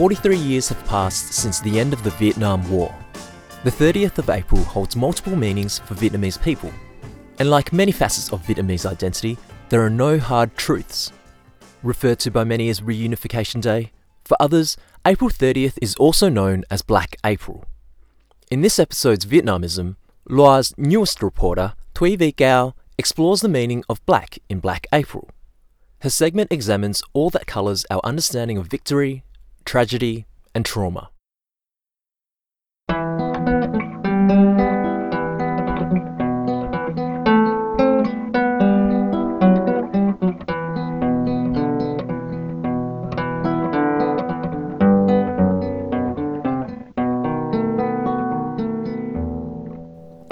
43 years have passed since the end of the Vietnam War. The 30th of April holds multiple meanings for Vietnamese people. And like many facets of Vietnamese identity, there are no hard truths. Referred to by many as Reunification Day, for others, April 30th is also known as Black April. In this episode's Vietnamism, Loa's newest reporter, Thúy Vi Cao, explores the meaning of black in Black April. Her segment examines all that colours our understanding of victory, tragedy, and trauma.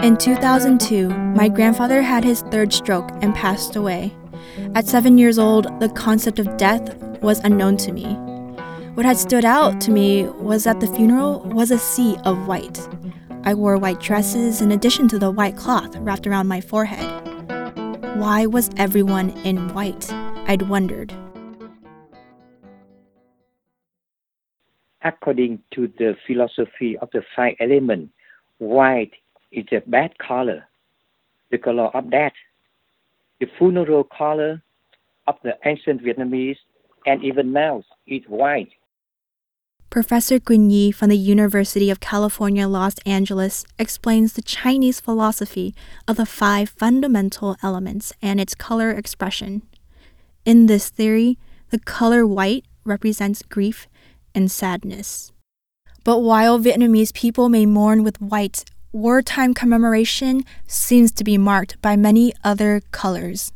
In 2002, my grandfather had his third stroke and passed away. At seven years old, the concept of death was unknown to me. What had stood out to me was that the funeral was a sea of white. I wore white dresses in addition to the white cloth wrapped around my forehead. Why was everyone in white? I'd wondered. According to the philosophy of the five elements, white is a bad color, the color of death, the funeral color of the ancient Vietnamese, and even now is white. Professor Nhi from the University of California, Los Angeles explains the Chinese philosophy of the five fundamental elements and its color expression. In this theory, the color white represents grief and sadness. But while Vietnamese people may mourn with white, wartime commemoration seems to be marked by many other colors.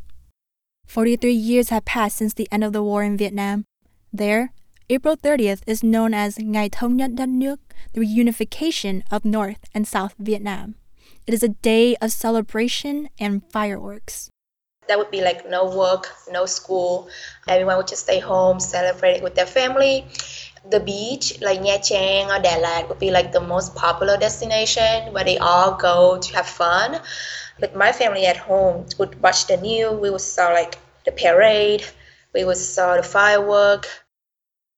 43 years have passed since the end of the war in Vietnam. There, April 30th is known as Ngày Thống nhất đất nước, the reunification of North and South Vietnam. It is a day of celebration and fireworks. That would be like no work, no school. Everyone would just stay home, celebrating with their family. The beach, like Nha Trang or Đà Lạt, would be like the most popular destination where they all go to have fun. But my family at home would watch the news. We would saw like the parade. We would saw the firework.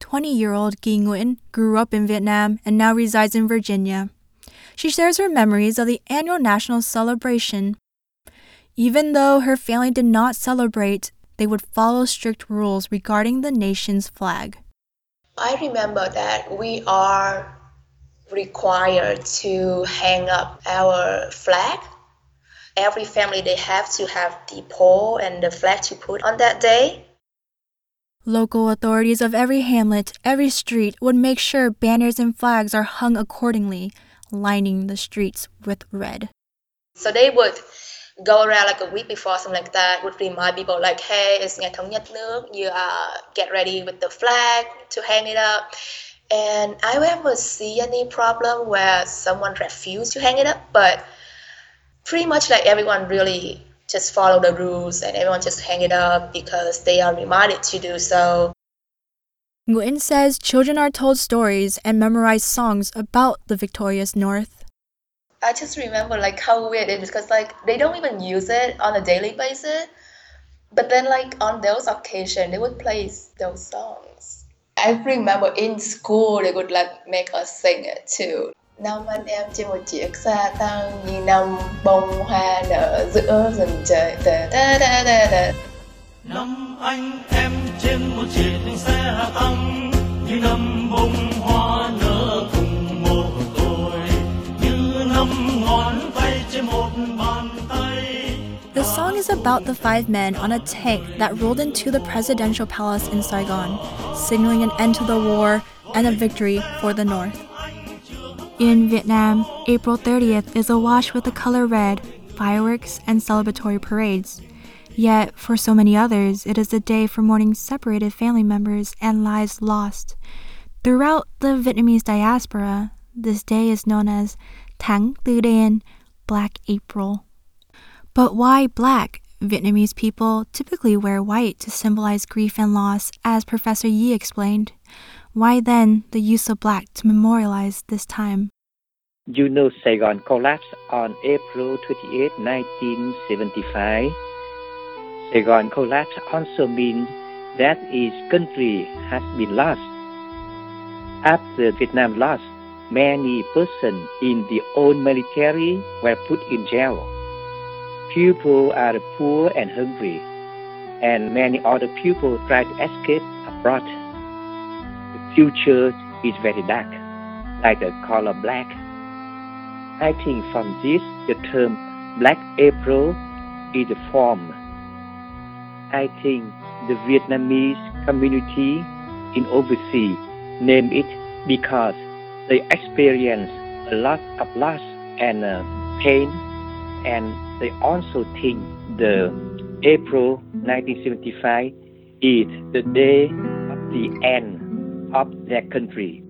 20 year old Ghi Nguyen grew up in Vietnam and now resides in Virginia. She shares her memories of the annual national celebration. Even though her family did not celebrate, they would follow strict rules regarding the nation's flag. I remember that we are required to hang up our flag. Every family they have to have the pole and the flag to put on that day. Local authorities of every hamlet, every street would make sure banners and flags are hung accordingly, lining the streets with red. So they would go around like a week before, something like that, would remind people like, hey, it's Ngày Thống nhất nước, you uh, get ready with the flag to hang it up. And I never see any problem where someone refused to hang it up, but pretty much like everyone really just follow the rules and everyone just hang it up because they are reminded to do so. Nguyen says children are told stories and memorize songs about the victorious North. I just remember like how weird it is because like they don't even use it on a daily basis. But then like on those occasions they would play those songs. I remember in school they would like make us sing it too. Năm anh em trên một chiếc xe tăng như năm bông hoa nở giữa rừng trời. Da, da, da, da, da. Năm anh em trên một chiếc xe tăng như năm bông hoa nở cùng một tôi như năm ngón tay trên một bàn tay. The song is about the five men on a tank that rolled into the presidential palace in Saigon, signaling an end to the war and a victory for the North. In Vietnam, April 30th is awash with the color red, fireworks, and celebratory parades. Yet, for so many others, it is a day for mourning separated family members and lives lost. Throughout the Vietnamese diaspora, this day is known as Tháng Tư Đen, Black April. But why black? Vietnamese people typically wear white to symbolize grief and loss, as Professor Yi explained. Why then the use of black to memorialize this time? You know Saigon collapsed on April 28, 1975. Saigon collapse also means that its country has been lost. After Vietnam lost, many persons in the old military were put in jail. People are poor and hungry, and many other people try to escape abroad. Future is very dark, like the color black. I think from this the term Black April is formed. I think the Vietnamese community in overseas name it because they experience a lot of loss and uh, pain, and they also think the April 1975 is the day of the end of their country.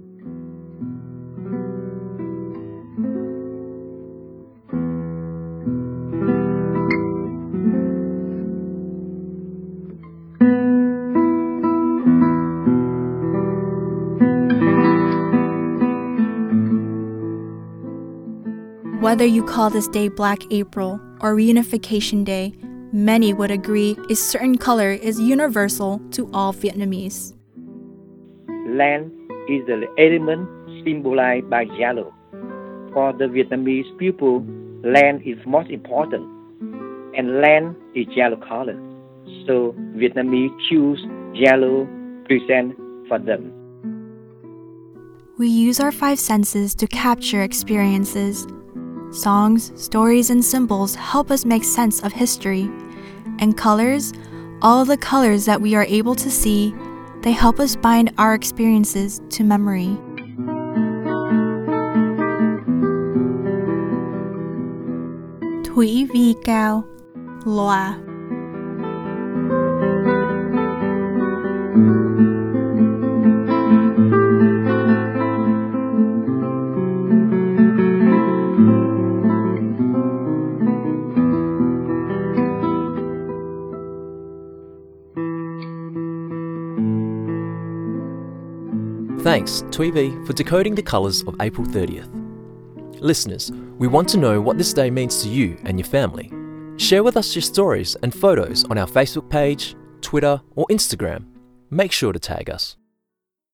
Whether you call this day Black April or Reunification Day, many would agree a certain color is universal to all Vietnamese. Land is the element symbolized by yellow. For the Vietnamese people, land is most important, and land is yellow color. So Vietnamese choose yellow present for them. We use our five senses to capture experiences. Songs, stories, and symbols help us make sense of history. And colors, all the colors that we are able to see, they help us bind our experiences to memory. Thúy Vi Cao, Loa. Thanks, Thúy Vi, for decoding the colours of April 30th. Listeners, we want to know what this day means to you and your family. Share with us your stories and photos on our Facebook page, Twitter, or Instagram. Make sure to tag us.